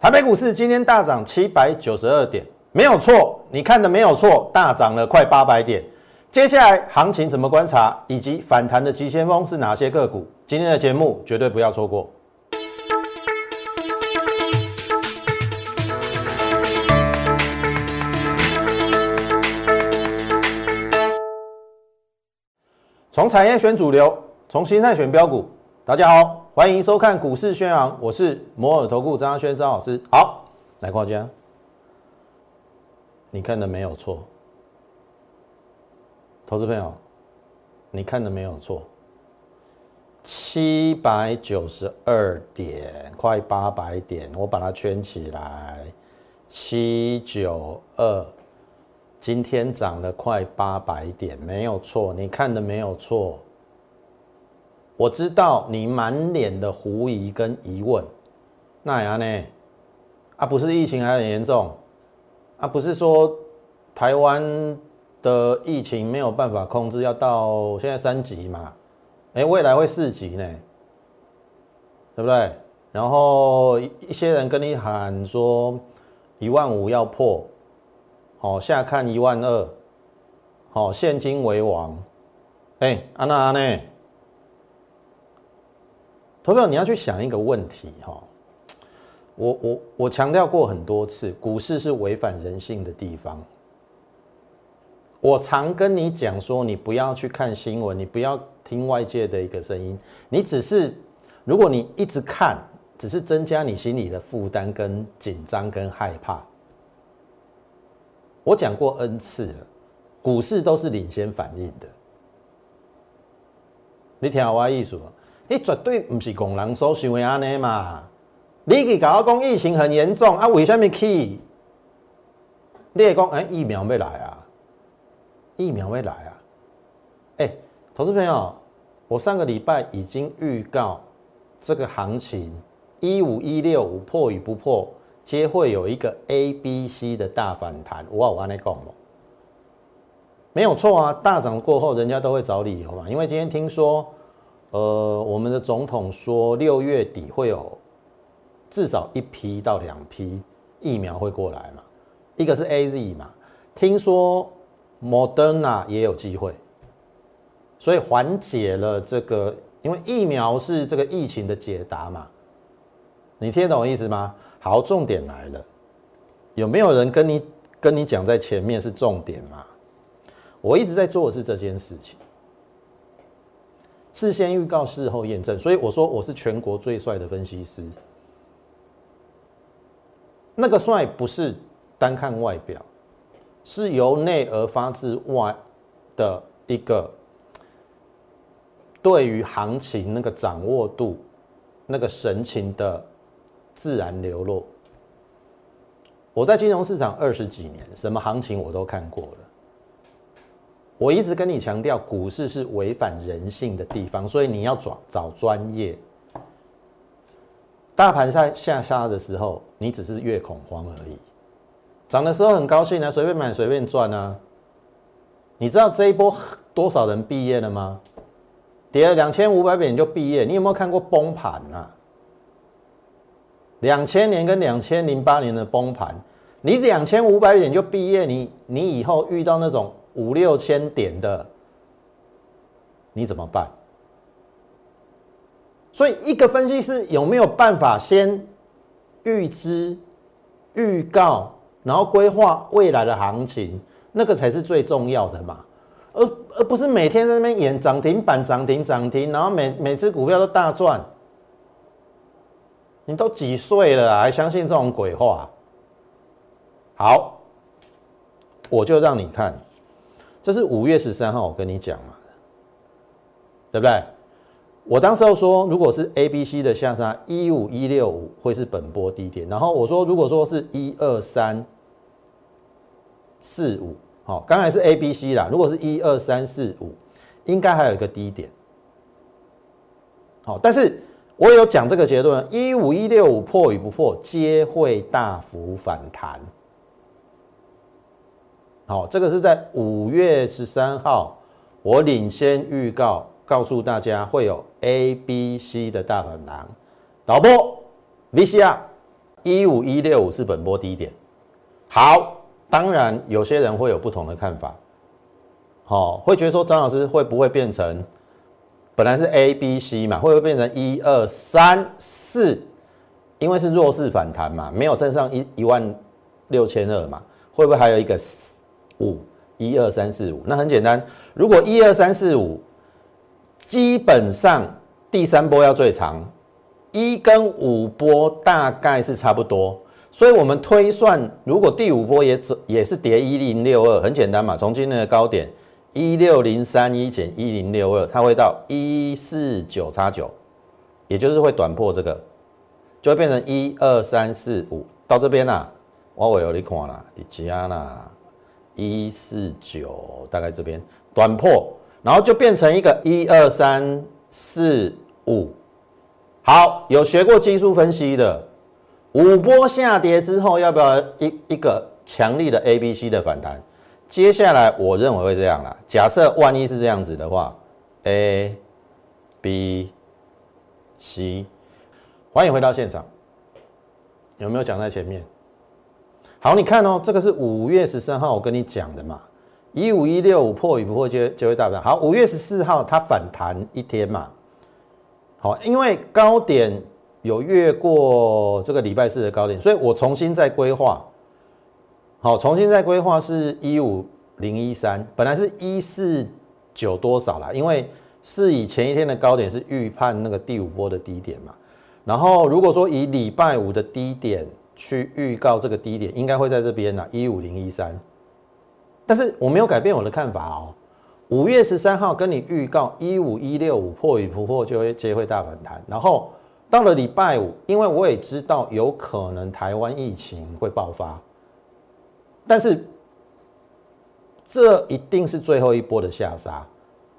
台北股市今天大涨七百九十二点，没有错，你看的没有错，大涨了快八百点。接下来行情怎么观察，以及反弹的急先锋是哪些个股？今天的节目绝对不要错过。从产业选主流，从心态选标股。大家好，欢迎收看股市宣扬，我是摩尔投顾张轩张老师。好，来光家，你看的没有错，投资朋友，你看的没有错，七百九十二点，快八百点，我把它圈起来，七九二，今天涨了快八百点，没有错，你看的没有错。我知道你满脸的狐疑跟疑问，那样呢？啊，不是疫情还很严重，啊，不是说台湾的疫情没有办法控制，要到现在三级嘛？哎，未来会四级呢，对不对？然后一些人跟你喊说一万五要破，好，下看一万二，好，现金为王，哎，安娜安呢？投票，你要去想一个问题哈，我我我强调过很多次，股市是违反人性的地方。我常跟你讲说，你不要去看新闻，你不要听外界的一个声音，你只是如果你一直看，只是增加你心里的负担、跟紧张、跟害怕。我讲过 N 次了，股市都是领先反应的。你听我意思吗？你绝对不是工人所想的安尼嘛？你去搞我讲疫情很严重啊？为什么去？你会讲哎，疫苗没来啊？疫苗没来啊？哎，投资朋友，我上个礼拜已经预告这个行情一五一六五破与不破，皆会有一个 A、B、C 的大反弹。我有安尼讲吗？没有错啊！大涨过后，人家都会找理由嘛。因为今天听说。呃，我们的总统说六月底会有至少一批到两批疫苗会过来嘛，一个是 A Z 嘛，听说 Moderna 也有机会，所以缓解了这个，因为疫苗是这个疫情的解答嘛，你听懂意思吗？好，重点来了，有没有人跟你跟你讲在前面是重点嘛？我一直在做的是这件事情。事先预告，事后验证，所以我说我是全国最帅的分析师。那个帅不是单看外表，是由内而发自外的一个对于行情那个掌握度、那个神情的自然流露。我在金融市场二十几年，什么行情我都看过了。我一直跟你强调，股市是违反人性的地方，所以你要找找专业。大盘在下杀的时候，你只是越恐慌而已；涨的时候很高兴啊，随便买随便赚啊。你知道这一波多少人毕业了吗？跌了两千五百点就毕业，你有没有看过崩盘啊？两千年跟两千零八年的崩盘，你两千五百点就毕业，你你以后遇到那种。五六千点的，你怎么办？所以，一个分析师有没有办法先预知、预告，然后规划未来的行情，那个才是最重要的嘛？而而不是每天在那边演涨停板、涨停、涨停，然后每每只股票都大赚。你都几岁了，还相信这种鬼话？好，我就让你看。这是五月十三号，我跟你讲嘛，对不对？我当时候说，如果是 A、B、C 的下杀，一五一六五会是本波低点。然后我说，如果说是一二三四五，好，刚才是 A、B、C 啦。如果是一二三四五，应该还有一个低点。好，但是我有讲这个结论：一五一六五破与不破，皆会大幅反弹。好，这个是在五月十三号，我领先预告告诉大家会有 A、B、C 的大反弹。导播，VCR，一五一六五是本波低点。好，当然有些人会有不同的看法，好，会觉得说张老师会不会变成本来是 A B C 嘛，会不会变成一二三四？因为是弱势反弹嘛，没有挣上一一万六千二嘛，会不会还有一个五一二三四五？那很简单，如果一二三四五，基本上第三波要最长。一跟五波大概是差不多，所以我们推算，如果第五波也只也是跌一零六二，很简单嘛，从今天的高点一六零三一减一零六二，它会到一四九叉九，也就是会短破这个，就会变成一二三四五，到这边啦，我我有你看啦，底加啦，一四九大概这边短破，然后就变成一个一二三四五。好，有学过技术分析的，五波下跌之后，要不要一一个强力的 A、B、C 的反弹？接下来我认为会这样啦。假设万一是这样子的话，A、B、C，欢迎回到现场，有没有讲在前面？好，你看哦，这个是五月十三号我跟你讲的嘛，一五一六五破与不破就就会大涨。好，五月十四号它反弹一天嘛。好，因为高点有越过这个礼拜四的高点，所以我重新再规划。好，重新再规划是一五零一三，本来是一四九多少啦？因为是以前一天的高点是预判那个第五波的低点嘛。然后如果说以礼拜五的低点去预告这个低点，应该会在这边呢，一五零一三。但是我没有改变我的看法哦。五月十三号跟你预告一五一六五破与不破就会接会大反弹，然后到了礼拜五，因为我也知道有可能台湾疫情会爆发，但是这一定是最后一波的下杀，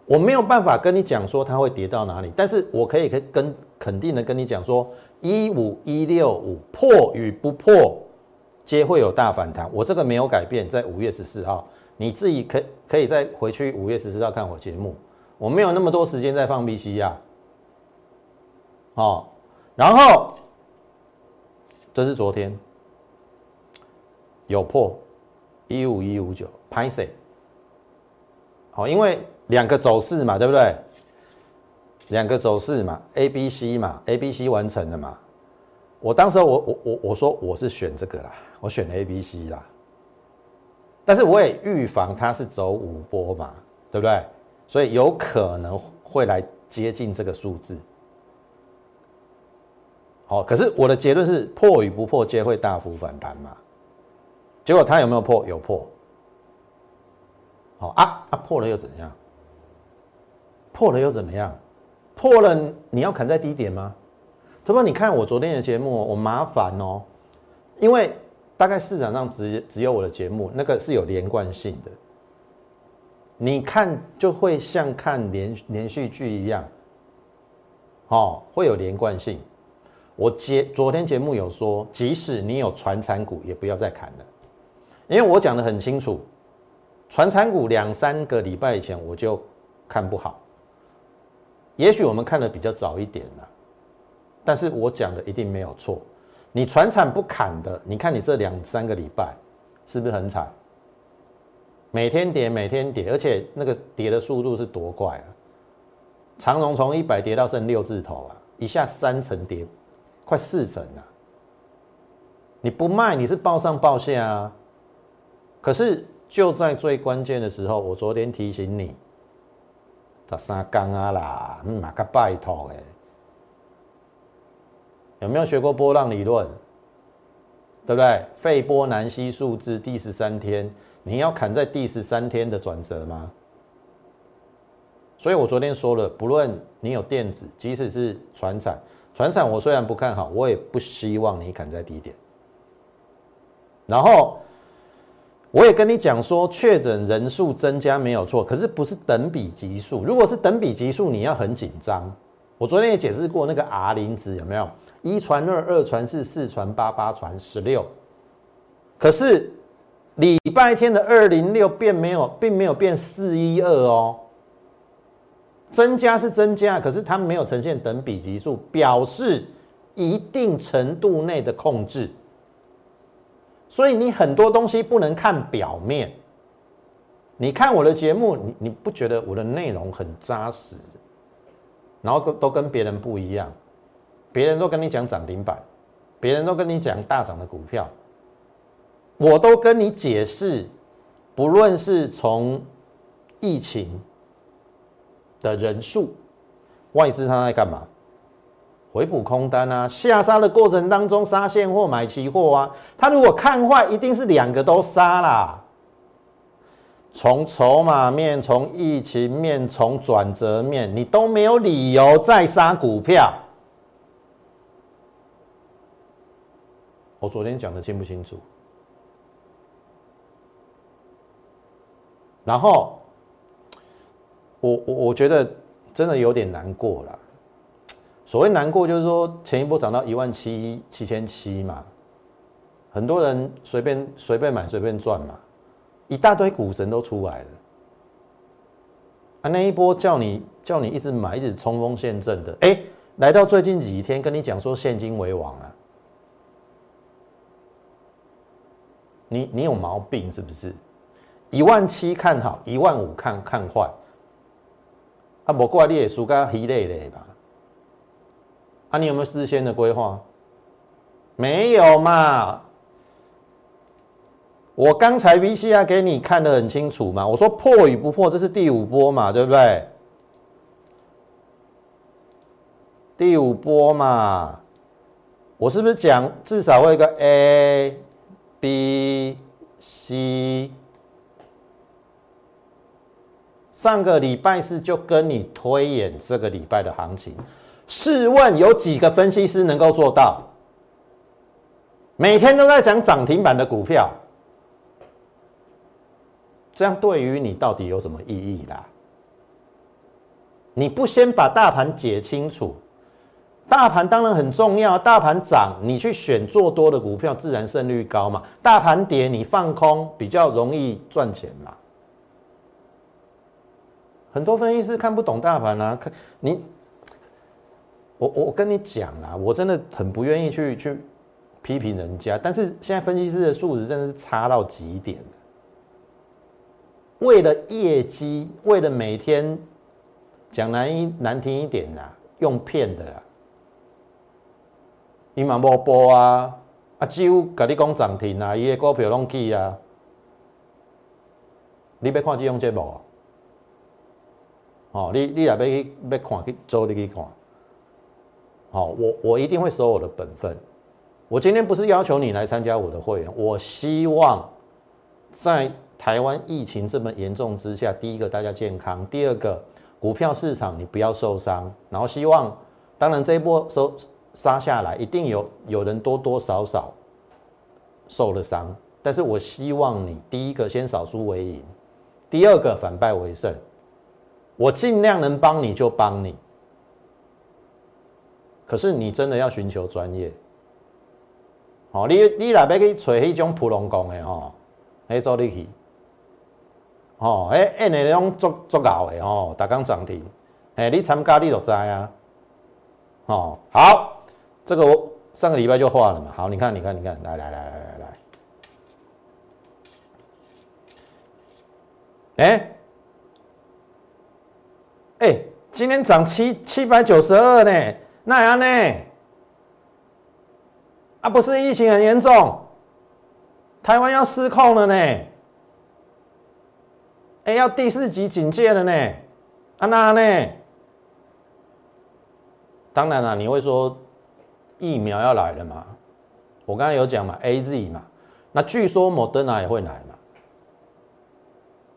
我没有办法跟你讲说它会跌到哪里，但是我可以跟跟肯定的跟你讲说一五一六五破与不破皆会有大反弹，我这个没有改变，在五月十四号。你自己可可以再回去五月十四号看我节目，我没有那么多时间在放 B C 呀。好，然后这是昨天有破一五一五九 p i c 好，因为两个走势嘛，对不对？两个走势嘛，A B C 嘛，A B C 完成了嘛。我当时我我我我说我是选这个啦，我选 A B C 啦。但是我也预防它是走五波嘛，对不对？所以有可能会来接近这个数字。好，可是我的结论是破与不破皆会大幅反弹嘛。结果它有没有破？有破。好啊啊，破了又怎样？破了又怎么样？破了你要砍在低点吗？他说：“你看我昨天的节目，我麻烦哦，因为。”大概市场上只只有我的节目，那个是有连贯性的。你看就会像看连连续剧一样，哦，会有连贯性。我节昨天节目有说，即使你有传产股，也不要再砍了，因为我讲的很清楚，传产股两三个礼拜以前我就看不好。也许我们看的比较早一点了，但是我讲的一定没有错。你船产不砍的，你看你这两三个礼拜是不是很惨？每天跌，每天跌，而且那个跌的速度是多快啊！长荣从一百跌到剩六字头啊，一下三成跌，快四成啊！你不卖，你是报上报下啊。可是就在最关键的时候，我昨天提醒你，十三缸啊啦，嗯，马个拜托诶。有没有学过波浪理论？对不对？费波南西数字第十三天，你要砍在第十三天的转折吗？所以我昨天说了，不论你有电子，即使是船产，船产我虽然不看好，我也不希望你砍在低点。然后我也跟你讲说，确诊人数增加没有错，可是不是等比级数。如果是等比级数，你要很紧张。我昨天也解释过那个 R 零值有没有？一传二，二传四，四传八，八传十六。可是礼拜天的二零六并没有，并没有变四一二哦。增加是增加，可是它没有呈现等比级数，表示一定程度内的控制。所以你很多东西不能看表面。你看我的节目，你你不觉得我的内容很扎实，然后都都跟别人不一样，别人都跟你讲涨停板，别人都跟你讲大涨的股票，我都跟你解释，不论是从疫情的人数，外资他在干嘛？回补空单啊，下杀的过程当中杀现货买期货啊，他如果看坏，一定是两个都杀啦。从筹码面、从疫情面、从转折面，你都没有理由再杀股票。我昨天讲的清不清楚？然后，我我我觉得真的有点难过了。所谓难过，就是说前一波涨到一万七七千七嘛，很多人随便随便买随便赚嘛。一大堆股神都出来了啊！那一波叫你叫你一直买，一直冲锋陷阵的，哎，来到最近几天跟你讲说现金为王啊，你你有毛病是不是？一万七看好，一万五看看坏，啊，不怪你也输个稀累累吧？啊，你有没有事先的规划？没有嘛？我刚才 V C R 给你看的很清楚嘛，我说破与不破，这是第五波嘛，对不对？第五波嘛，我是不是讲至少会一个 A、B、C？上个礼拜四就跟你推演这个礼拜的行情，试问有几个分析师能够做到？每天都在讲涨停板的股票。这样对于你到底有什么意义啦？你不先把大盘解清楚，大盘当然很重要，大盘涨你去选做多的股票，自然胜率高嘛。大盘跌你放空比较容易赚钱嘛。很多分析师看不懂大盘啊，看你，我我跟你讲啊，我真的很不愿意去去批评人家，但是现在分析师的素质真的是差到极点为了业绩，为了每天讲难一难听一点的，用骗的啦，伊嘛无波啊，啊，只有甲你讲涨停啊，伊的股票拢起啊，你要看这种节目啊？哦，你你也要去要看去做你去看，好，我我一定会守我的本分。我今天不是要求你来参加我的会员，我希望在。台湾疫情这么严重之下，第一个大家健康，第二个股票市场你不要受伤。然后希望，当然这一波收杀下来，一定有有人多多少少受了伤。但是我希望你第一个先少输为赢，第二个反败为胜。我尽量能帮你就帮你，可是你真的要寻求专业。哦，你你来要去找迄种普通工的吼，来做你去。哦，哎，按那种做做搞的哦，大刚涨停，哎，你参加你就知啊。哦，好，这个我上个礼拜就画了嘛。好，你看，你看，你看，来来来来来来，哎，哎，今天涨七七百九十二呢，那样呢？啊，不是疫情很严重，台湾要失控了呢。哎，要第四级警戒了呢，啊那呢？当然了，你会说疫苗要来了嘛？我刚才有讲嘛，A Z 嘛，那据说莫德纳也会来嘛？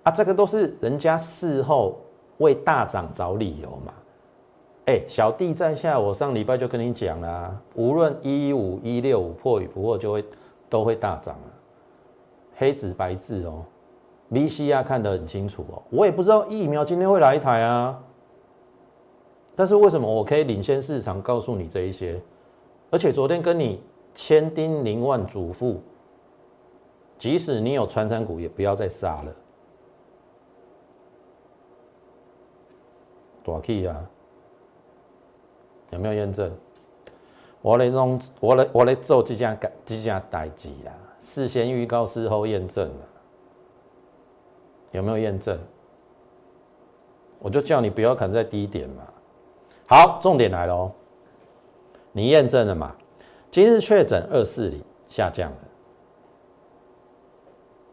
啊，这个都是人家事后为大涨找理由嘛？哎，小弟在下，我上礼拜就跟你讲啦，无论一五一六五破与不破，就会都会大涨啊，黑纸白字哦。V C R 看得很清楚哦，我也不知道疫苗今天会来一台啊。但是为什么我可以领先市场告诉你这一些？而且昨天跟你千叮咛万嘱咐，即使你有传产股，也不要再杀了。短 K 啊，有没有验证？我来弄，我来我来做这件改这件代志啦，事先预告，事后验证了，有没有验证？我就叫你不要砍在低点嘛。好，重点来了哦，你验证了嘛？今日确诊二四零下降了，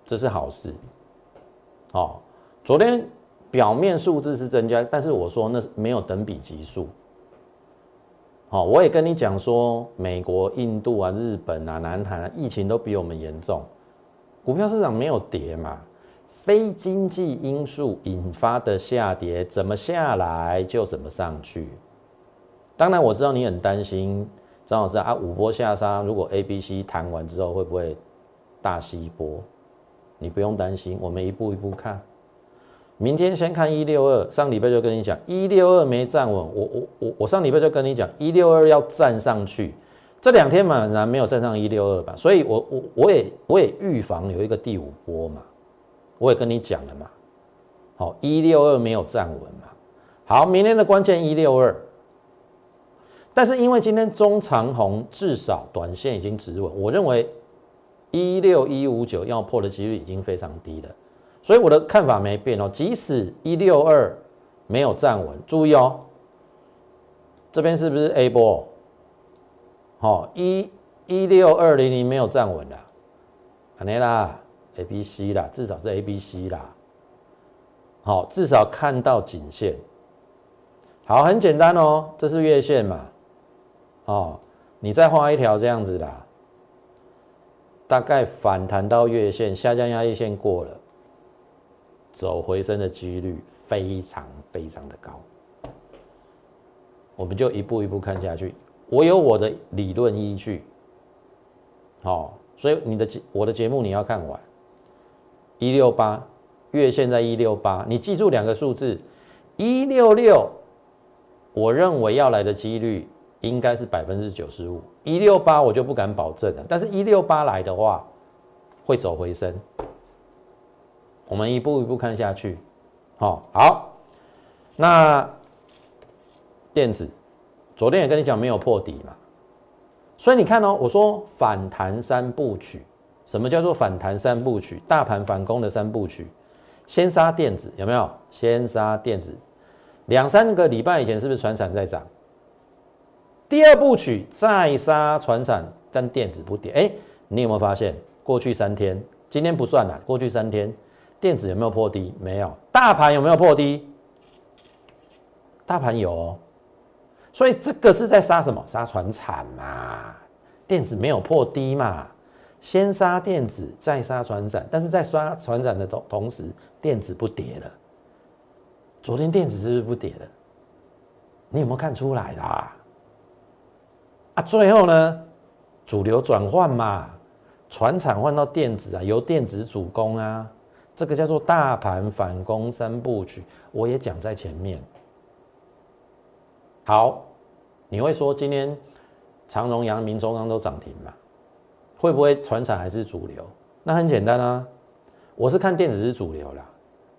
这是好事。哦，昨天表面数字是增加，但是我说那是没有等比级数。好，我也跟你讲说，美国、印度啊、日本啊、南韩啊，疫情都比我们严重，股票市场没有跌嘛？非经济因素引发的下跌，怎么下来就怎么上去。当然我知道你很担心张老师啊，五波下杀，如果 A、B、C 谈完之后会不会大吸一波？你不用担心，我们一步一步看。明天先看一六二，上礼拜就跟你讲一六二没站稳，我我我我上礼拜就跟你讲一六二要站上去，这两天嘛，然没有站上一六二吧，所以我我我也我也预防有一个第五波嘛，我也跟你讲了嘛，好一六二没有站稳嘛，好，明天的关键一六二，但是因为今天中长红至少短线已经止稳，我认为。一六一五九要破的几率已经非常低了，所以我的看法没变哦。即使一六二没有站稳，注意哦，这边是不是 A 波？好，一一六二零零没有站稳的，肯定啦，A B C 啦，至少是 A B C 啦。好，至少看到颈线。好，很简单哦，这是月线嘛？哦，你再画一条这样子的。大概反弹到月线，下降压力线过了，走回升的几率非常非常的高。我们就一步一步看下去。我有我的理论依据，好，所以你的节我的节目你要看完。一六八月线在一六八，你记住两个数字，一六六，我认为要来的几率。应该是百分之九十五，一六八我就不敢保证了。但是，一六八来的话，会走回升。我们一步一步看下去。好，好，那电子昨天也跟你讲没有破底嘛，所以你看哦，我说反弹三部曲，什么叫做反弹三部曲？大盘反攻的三部曲，先杀电子有没有？先杀电子，两三个礼拜以前是不是船产在涨？第二部曲再杀船产，但电子不跌。哎，你有没有发现过去三天，今天不算了。过去三天，电子有没有破低？没有。大盘有没有破低？大盘有。所以这个是在杀什么？杀船产嘛。电子没有破低嘛？先杀电子，再杀船产。但是在杀船产的同同时，电子不跌了。昨天电子是不是不跌了？你有没有看出来啦？啊最后呢，主流转换嘛，船产换到电子啊，由电子主攻啊，这个叫做大盘反攻三部曲，我也讲在前面。好，你会说今天长荣、阳明、中钢都涨停嘛？会不会船产还是主流？那很简单啊，我是看电子是主流啦。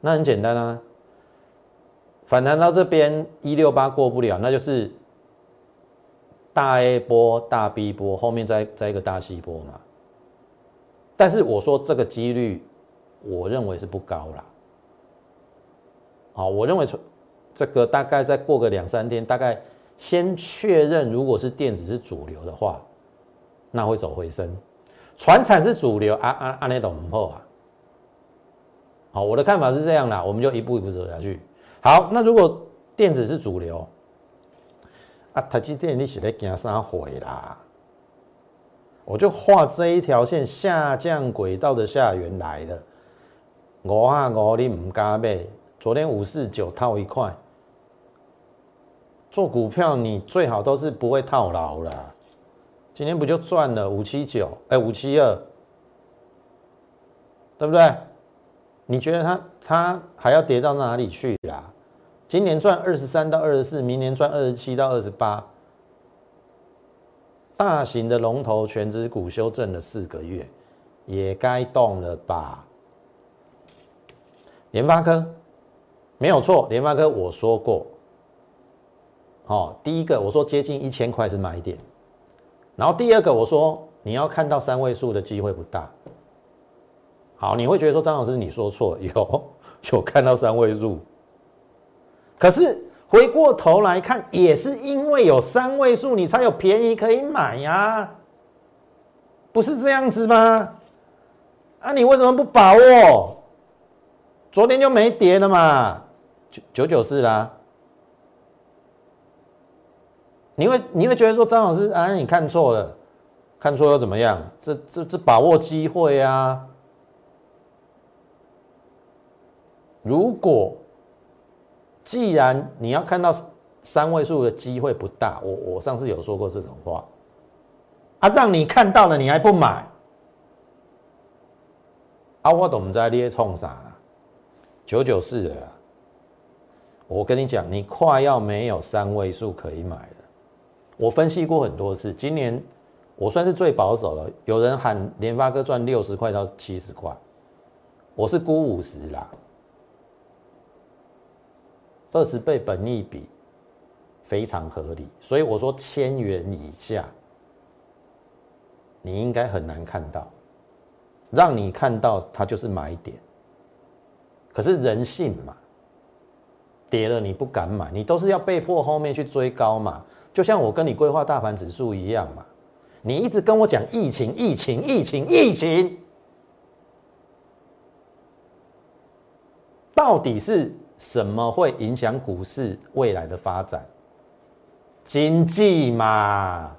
那很简单啊，反弹到这边一六八过不了，那就是。大 A 波、大 B 波，后面再再一个大 C 波嘛。但是我说这个几率，我认为是不高啦。好，我认为这个大概再过个两三天，大概先确认，如果是电子是主流的话，那会走回升。船产是主流，啊啊啊，那懂不啊？好，我的看法是这样啦，我们就一步一步走下去。好，那如果电子是主流。啊，台积电你是在惊啥毁啦？我就画这一条线下降轨道的下缘来了。五啊五你唔加买，昨天五四九套一块，做股票你最好都是不会套牢了。今天不就赚了五七九？哎，五七二，对不对？你觉得它它还要跌到哪里去啦？今年赚二十三到二十四，明年赚二十七到二十八。大型的龙头全指股修正了四个月，也该动了吧？联发科没有错，联发科我说过，哦，第一个我说接近一千块是买点，然后第二个，我说你要看到三位数的机会不大。好，你会觉得说张老师你说错，有有看到三位数，可是回过头来看，也是因为有三位数，你才有便宜可以买呀，不是这样子吗？啊，你为什么不把握？昨天就没跌了嘛，九九九四啦。你会你会觉得说张老师啊，你看错了，看错又怎么样？这这这把握机会啊！如果既然你要看到三位数的机会不大，我我上次有说过这种话，啊，让你看到了你还不买，啊，我懂在冲啥？九九四的，我跟你讲，你快要没有三位数可以买了。我分析过很多次，今年我算是最保守了。有人喊联发科赚六十块到七十块，我是估五十啦，二十倍本益比非常合理，所以我说千元以下，你应该很难看到，让你看到它就是买点。可是人性嘛，跌了你不敢买，你都是要被迫后面去追高嘛。就像我跟你规划大盘指数一样嘛，你一直跟我讲疫情、疫情、疫情、疫情，到底是什么会影响股市未来的发展？经济嘛，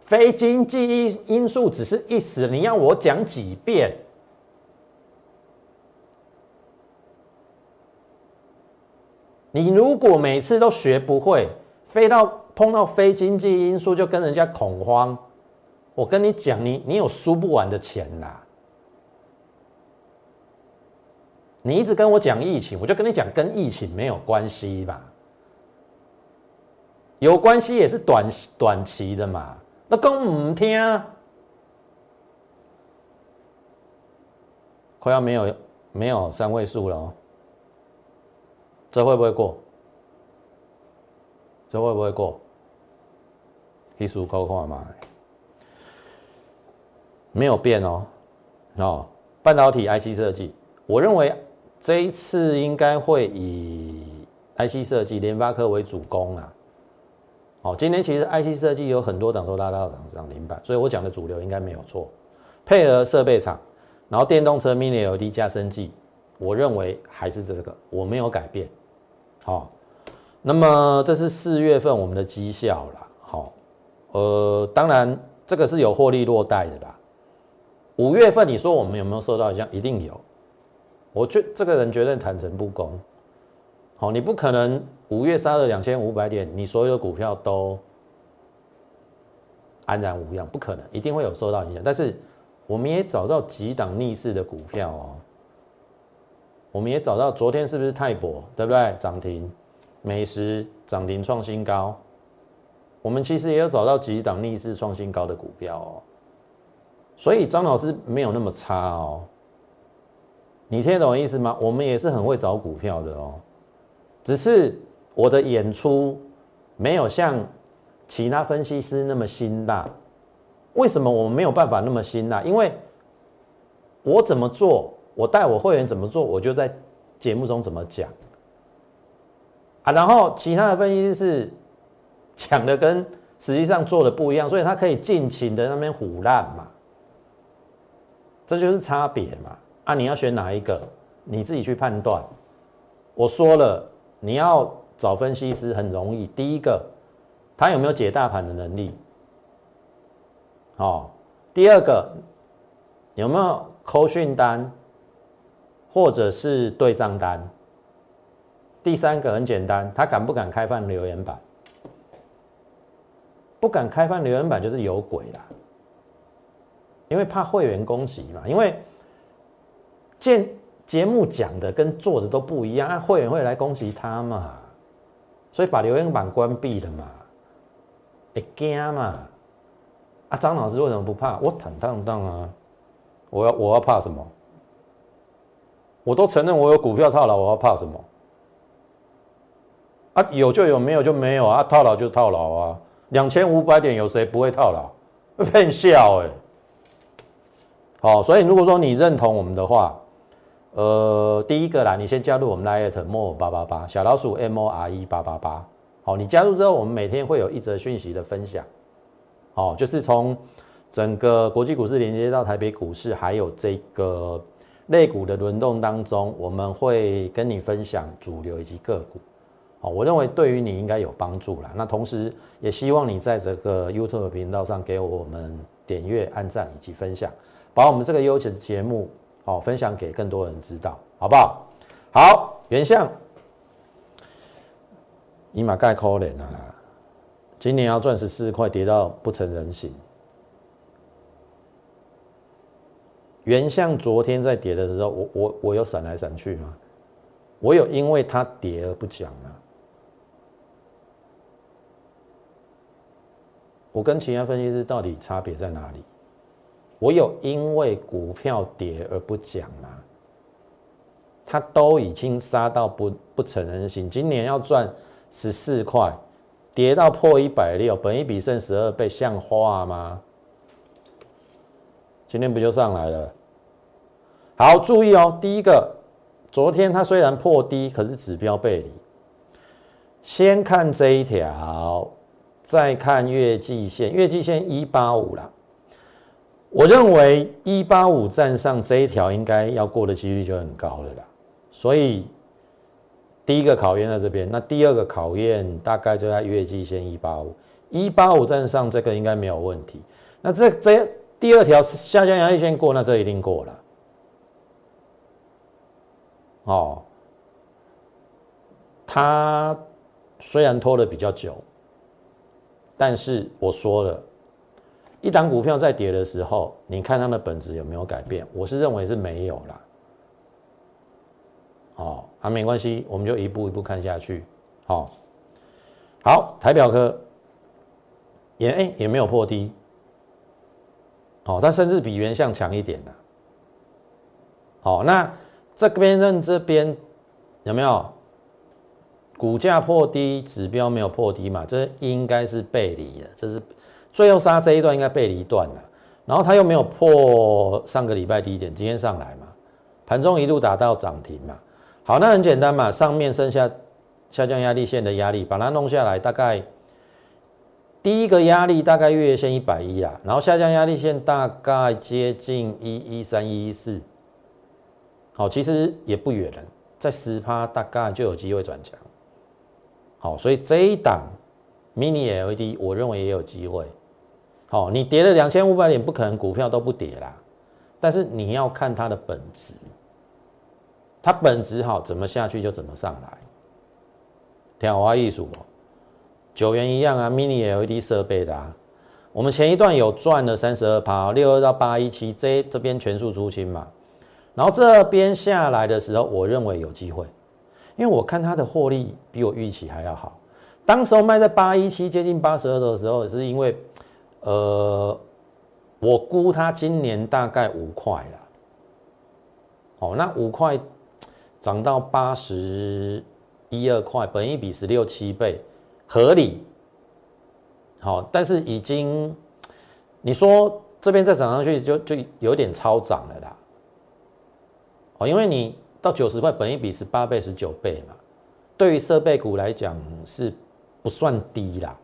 非经济因因素只是一时，你要我讲几遍？你如果每次都学不会，飞到碰到非经济因素就跟人家恐慌，我跟你讲，你你有输不完的钱啦。你一直跟我讲疫情，我就跟你讲跟疫情没有关系吧？有关系也是短短期的嘛。那更唔听，快要没有没有三位数了哦。这会不会过？这会不会过？技术高看嘛，没有变哦。哦，半导体 IC 设计，我认为这一次应该会以 IC 设计、联发科为主攻啊。哦，今天其实 IC 设计有很多档都拉到涨涨停板，所以我讲的主流应该没有错。配合设备厂，然后电动车 Mini LED 加升级，我认为还是这个，我没有改变。好，那么这是四月份我们的绩效啦。好，呃，当然这个是有获利落袋的啦。五月份你说我们有没有受到影响？一定有。我觉这个人绝对坦诚不公。好，你不可能五月杀了两千五百点，你所有的股票都安然无恙，不可能，一定会有受到影响。但是我们也找到几档逆势的股票哦。我们也找到昨天是不是泰博对不对？涨停，美食涨停创新高。我们其实也有找到几档逆势创新高的股票哦。所以张老师没有那么差哦。你听懂意思吗？我们也是很会找股票的哦。只是我的演出没有像其他分析师那么辛辣。为什么我们没有办法那么辛辣？因为我怎么做？我带我会员怎么做，我就在节目中怎么讲啊。然后其他的分析师讲的跟实际上做的不一样，所以他可以尽情的那边胡烂嘛。这就是差别嘛。啊，你要选哪一个，你自己去判断。我说了，你要找分析师很容易。第一个，他有没有解大盘的能力？好，第二个，有没有扣讯单？或者是对账单。第三个很简单，他敢不敢开放留言板？不敢开放留言板就是有鬼啦，因为怕会员攻击嘛。因为见节目讲的跟做的都不一样，啊，会员会来攻击他嘛，所以把留言板关闭了嘛，会惊嘛。啊，张老师为什么不怕？我坦荡荡啊，我要我要怕什么？我都承认我有股票套牢，我要怕什么？啊，有就有，没有就没有啊！套牢就套牢啊！两千五百点有谁不会套牢？骗笑哎！好，所以如果说你认同我们的话，呃，第一个啦，你先加入我们 Lite More 八八八小老鼠 M O R E 八八八。好，你加入之后，我们每天会有一则讯息的分享。好，就是从整个国际股市连接到台北股市，还有这个类股的轮动当中，我们会跟你分享主流以及个股。好，我认为对于你应该有帮助啦。那同时也希望你在这个 YouTube 频道上给我们点阅、按赞以及分享。把我们这个优质的节目，好分享给更多人知道，好不好？好，原相，尼玛盖可怜啊！今年要赚十四块，跌到不成人形。原相昨天在跌的时候，我我我有闪来闪去吗？我有因为它跌而不讲吗？我跟其他分析师到底差别在哪里？我有因为股票跌而不讲吗？它都已经杀到不不成人形，今年要赚十四块，跌到破一百六，本一比剩十二倍，像话吗？今天不就上来了？好，注意哦，第一个，昨天它虽然破低，可是指标背离。先看这一条，再看月季线，月季线一八五了。我认为一八五站上这一条应该要过的几率就很高了啦，所以第一个考验在这边，那第二个考验大概就在月季线一八五，一八五站上这个应该没有问题。那这这第二条下降压力线过，那这一定过了。哦，它虽然拖的比较久，但是我说了。一档股票在跌的时候，你看它的本质有没有改变？我是认为是没有啦。哦，啊，没关系，我们就一步一步看下去。好，好，台表科也哎也没有破低，哦，它甚至比原相强一点呢。好，那这边认这边有没有股价破低，指标没有破低嘛？这应该是背离的，这是。最后杀这一段应该背离断了，然后它又没有破上个礼拜低点，今天上来嘛，盘中一度达到涨停嘛。好，那很简单嘛，上面剩下下降压力线的压力，把它弄下来，大概第一个压力大概月线一百一啊，然后下降压力线大概接近一一三一一四，好，其实也不远了，在十趴大概就有机会转强。好，所以这一档 mini LED 我认为也有机会。好，你跌了两千五百点，不可能股票都不跌啦。但是你要看它的本质，它本质好，怎么下去就怎么上来。天华艺术哦，九元一样啊，mini LED 设备的啊。我们前一段有赚了三十二趴，六二到八一七，这这边全数出清嘛。然后这边下来的时候，我认为有机会，因为我看它的获利比我预期还要好。当时候卖在八一七，接近八十二的时候，是因为。呃，我估它今年大概五块了。哦，那五块涨到八十一二块，本一比十六七倍，合理。好，但是已经你说这边再涨上去，就就有点超涨了啦。哦，因为你到九十块，本一比十八倍、十九倍嘛，对于设备股来讲是不算低啦。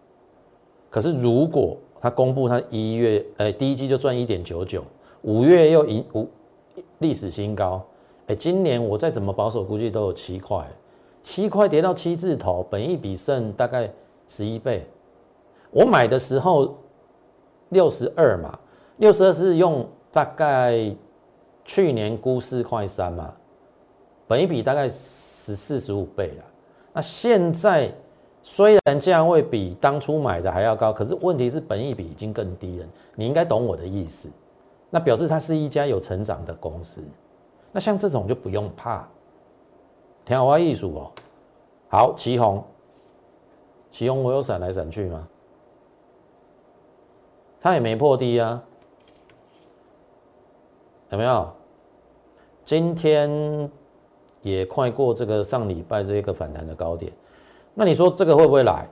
可是如果他公布他一月，哎，第一季就赚一点九九，五月又赢五历史新高，哎，今年我再怎么保守估计都有七块，七块跌到七字头，本益比剩大概十一倍，我买的时候六十二嘛，六十二是用大概去年估四块三嘛，本益比大概十四十五倍了，那现在。虽然价位比当初买的还要高，可是问题是本益比已经更低了。你应该懂我的意思，那表示它是一家有成长的公司。那像这种就不用怕，天华艺术哦。好，旗红，旗红我有闪来闪去吗？它也没破低啊，有没有？今天也快过这个上礼拜这个反弹的高点。那你说这个会不会来？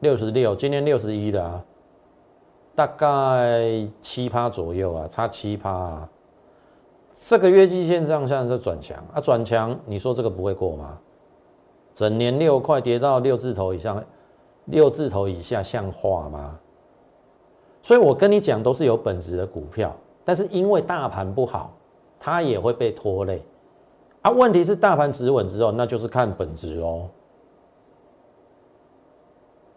六十六，今天六十一的啊，大概七趴左右啊，差七趴啊。这个月季线上向在转强啊，转强，你说这个不会过吗？整年六块跌到六字头以上，六字头以下像话吗？所以我跟你讲，都是有本质的股票，但是因为大盘不好，它也会被拖累啊。问题是大盘止稳之后，那就是看本质喽。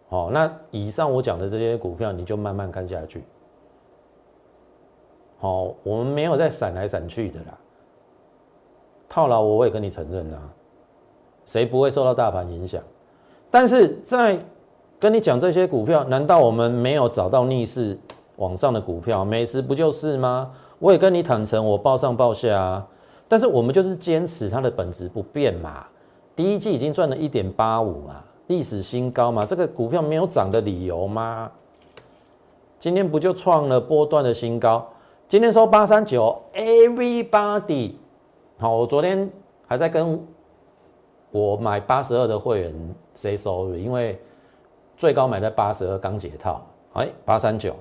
好，那以上我讲的这些股票，你就慢慢看下去。好，我们没有在闪来闪去的啦。套牢，我也跟你承认啊。谁不会受到大盘影响？但是在跟你讲这些股票，难道我们没有找到逆势往上的股票？美食不就是吗？我也跟你坦诚，我报上报下啊。但是我们就是坚持它的本质不变嘛。第一季已经赚了一点八五嘛，历史新高嘛，这个股票没有涨的理由吗？今天不就创了波段的新高？今天收八三九，Everybody，好，我昨天还在跟我买八十二的会员 say sorry，因为最高买在八十二刚解套，哎，八三九，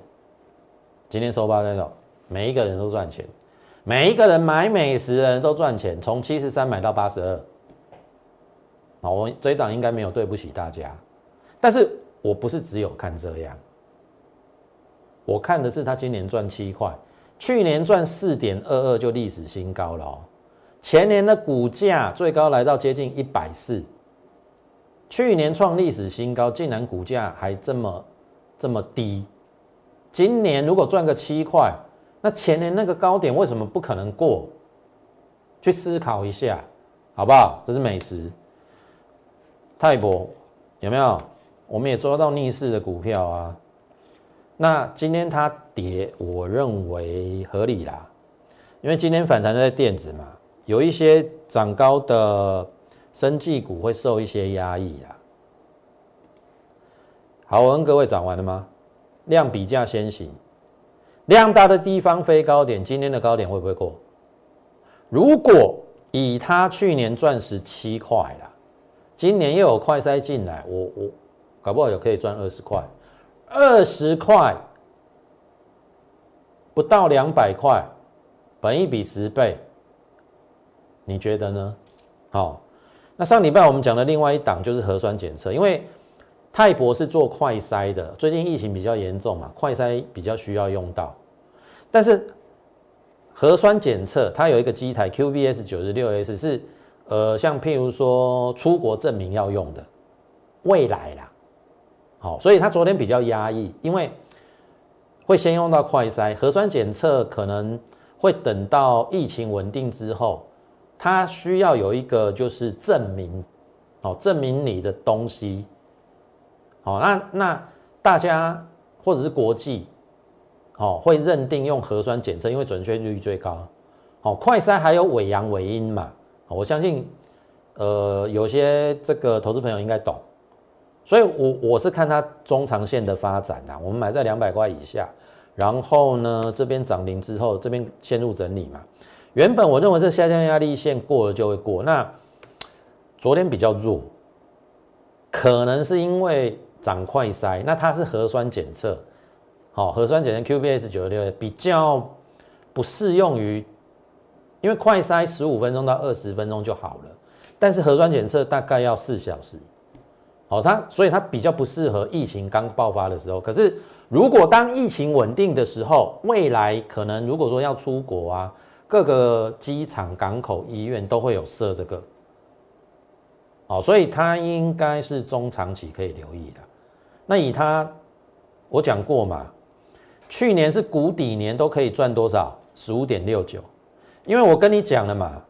今天收八三九，每一个人都赚钱，每一个人买美食的人都赚钱，从七十三买到八十二，好，我这一档应该没有对不起大家，但是我不是只有看这样，我看的是他今年赚七块。去年赚四点二二就历史新高了哦，前年的股价最高来到接近一百四，去年创历史新高，竟然股价还这么这么低。今年如果赚个七块，那前年那个高点为什么不可能过？去思考一下，好不好？这是美食。泰博有没有？我们也抓到逆势的股票啊。那今天它跌，我认为合理啦，因为今天反弹在电子嘛，有一些涨高的生技股会受一些压抑啦。好，我跟各位涨完了吗？量比价先行，量大的地方飞高点，今天的高点会不会过？如果以它去年赚十七块啦，今年又有快塞进来，我我搞不好也可以赚二十块。二十块不到两百块，本一比十倍，你觉得呢？好，那上礼拜我们讲的另外一档就是核酸检测，因为泰博是做快筛的，最近疫情比较严重嘛，快筛比较需要用到，但是核酸检测它有一个机台 QBS 九十六 S 是呃，像譬如说出国证明要用的，未来啦。好，所以他昨天比较压抑，因为会先用到快筛核酸检测，可能会等到疫情稳定之后，它需要有一个就是证明，哦，证明你的东西，好，那那大家或者是国际，哦，会认定用核酸检测，因为准确率最高，好，快筛还有伪阳伪阴嘛，我相信，呃，有些这个投资朋友应该懂。所以，我我是看它中长线的发展呐。我们买在两百块以下，然后呢，这边涨停之后，这边陷入整理嘛。原本我认为这下降压力线过了就会过，那昨天比较弱，可能是因为涨快筛，那它是核酸检测，好，核酸检测 QBS 九十六比较不适用于，因为快筛十五分钟到二十分钟就好了，但是核酸检测大概要四小时。好，它所以它比较不适合疫情刚爆发的时候。可是，如果当疫情稳定的时候，未来可能如果说要出国啊，各个机场、港口、医院都会有设这个。哦，所以它应该是中长期可以留意的。那以它，我讲过嘛，去年是谷底年，都可以赚多少？十五点六九。因为我跟你讲了嘛，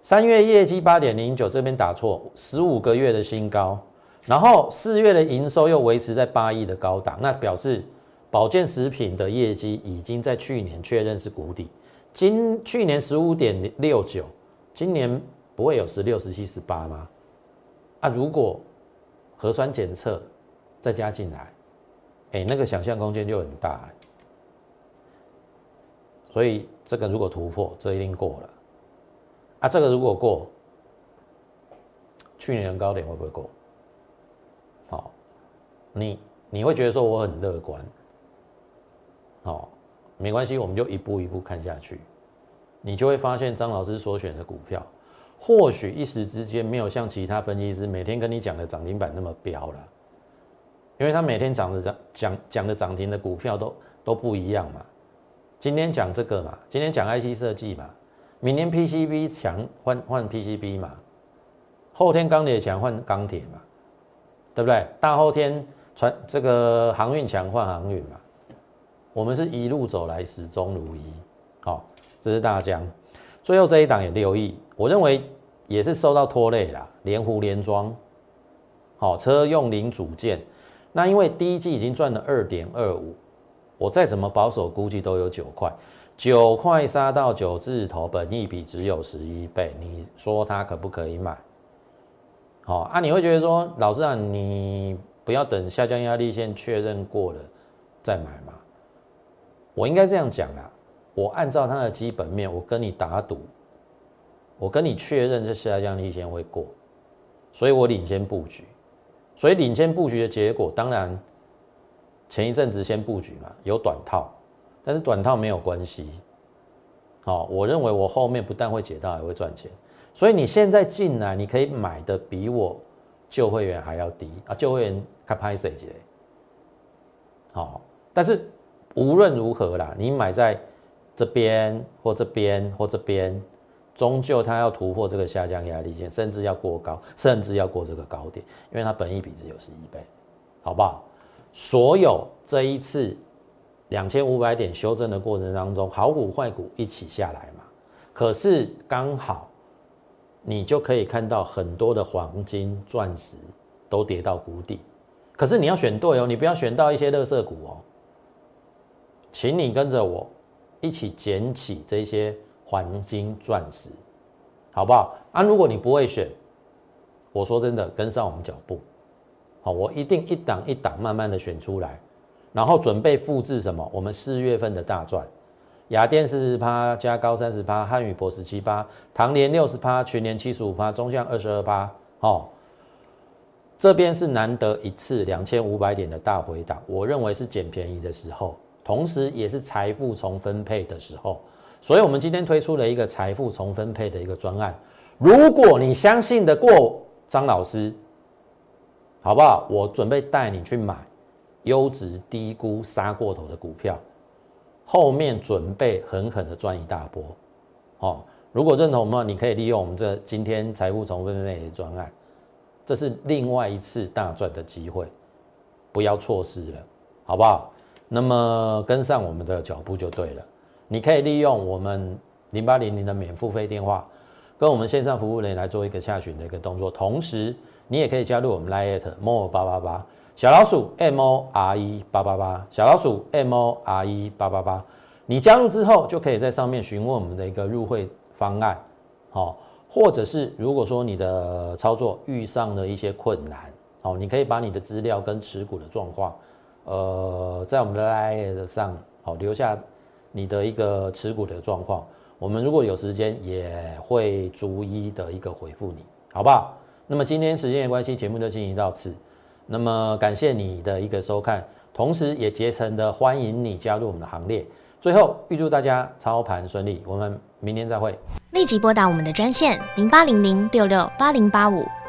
三月业绩八点零九，这边打错，十五个月的新高。然后四月的营收又维持在八亿的高档，那表示保健食品的业绩已经在去年确认是谷底。今去年十五点六九，今年不会有十六、十七、十八吗？啊，如果核酸检测再加进来，哎，那个想象空间就很大。所以这个如果突破，这一定过了。啊，这个如果过，去年高点会不会过？你你会觉得说我很乐观，哦，没关系，我们就一步一步看下去，你就会发现张老师所选的股票，或许一时之间没有像其他分析师每天跟你讲的涨停板那么飙了，因为他每天讲的涨讲讲的涨停的股票都都不一样嘛。今天讲这个嘛，今天讲 IC 设计嘛，明天 PCB 强换换 PCB 嘛，后天钢铁强换钢铁嘛，对不对？大后天。传这个航运强换航运嘛，我们是一路走来始终如一，好，这是大疆。最后这一档也留意，我认为也是受到拖累啦。连湖连装，好，车用零组件，那因为第一季已经赚了二点二五，我再怎么保守估计都有九块，九块杀到九字头，本益比只有十一倍，你说它可不可以买？好啊，你会觉得说，老师啊，你。不要等下降压力线确认过了再买嘛。我应该这样讲啦，我按照它的基本面，我跟你打赌，我跟你确认这下降压力线会过，所以我领先布局。所以领先布局的结果，当然前一阵子先布局嘛，有短套，但是短套没有关系。好，我认为我后面不但会解套，还会赚钱。所以你现在进来，你可以买的比我。旧会员还要低啊！旧会员开拍谁节？好，但是无论如何啦，你买在这边或这边或这边，终究它要突破这个下降压力线，甚至要过高，甚至要过这个高点，因为它本益比只有十一倍，好不好？所有这一次两千五百点修正的过程当中，好股坏股一起下来嘛，可是刚好。你就可以看到很多的黄金、钻石都跌到谷底，可是你要选对哦，你不要选到一些垃圾股哦。请你跟着我一起捡起这些黄金、钻石，好不好？啊，如果你不会选，我说真的，跟上我们脚步，好，我一定一档一档慢慢的选出来，然后准备复制什么？我们四月份的大赚。雅电四十趴，加高三十趴，汉语博十七趴，唐联六十趴，全年七十五趴，中向二十二趴。哦，这边是难得一次两千五百点的大回档，我认为是捡便宜的时候，同时也是财富重分配的时候。所以，我们今天推出了一个财富重分配的一个专案。如果你相信得过张老师，好不好？我准备带你去买优质低估杀过头的股票。后面准备狠狠的赚一大波，哦，如果认同的话，你可以利用我们这今天财富重分配的专案，这是另外一次大赚的机会，不要错失了，好不好？那么跟上我们的脚步就对了。你可以利用我们零八零零的免付费电话，跟我们线上服务人员来做一个下询的一个动作，同时你也可以加入我们 Lite More 八八八。小老鼠 M O R E 八八八，小老鼠 M O R E 八八八，你加入之后就可以在上面询问我们的一个入会方案，好，或者是如果说你的操作遇上了一些困难，好，你可以把你的资料跟持股的状况，呃，在我们的 Line 上，好，留下你的一个持股的状况，我们如果有时间也会逐一的一个回复你，好不好？那么今天时间的关系，节目就进行到此。那么感谢你的一个收看，同时也竭诚的欢迎你加入我们的行列。最后预祝大家操盘顺利，我们明天再会。立即拨打我们的专线零八零零六六八零八五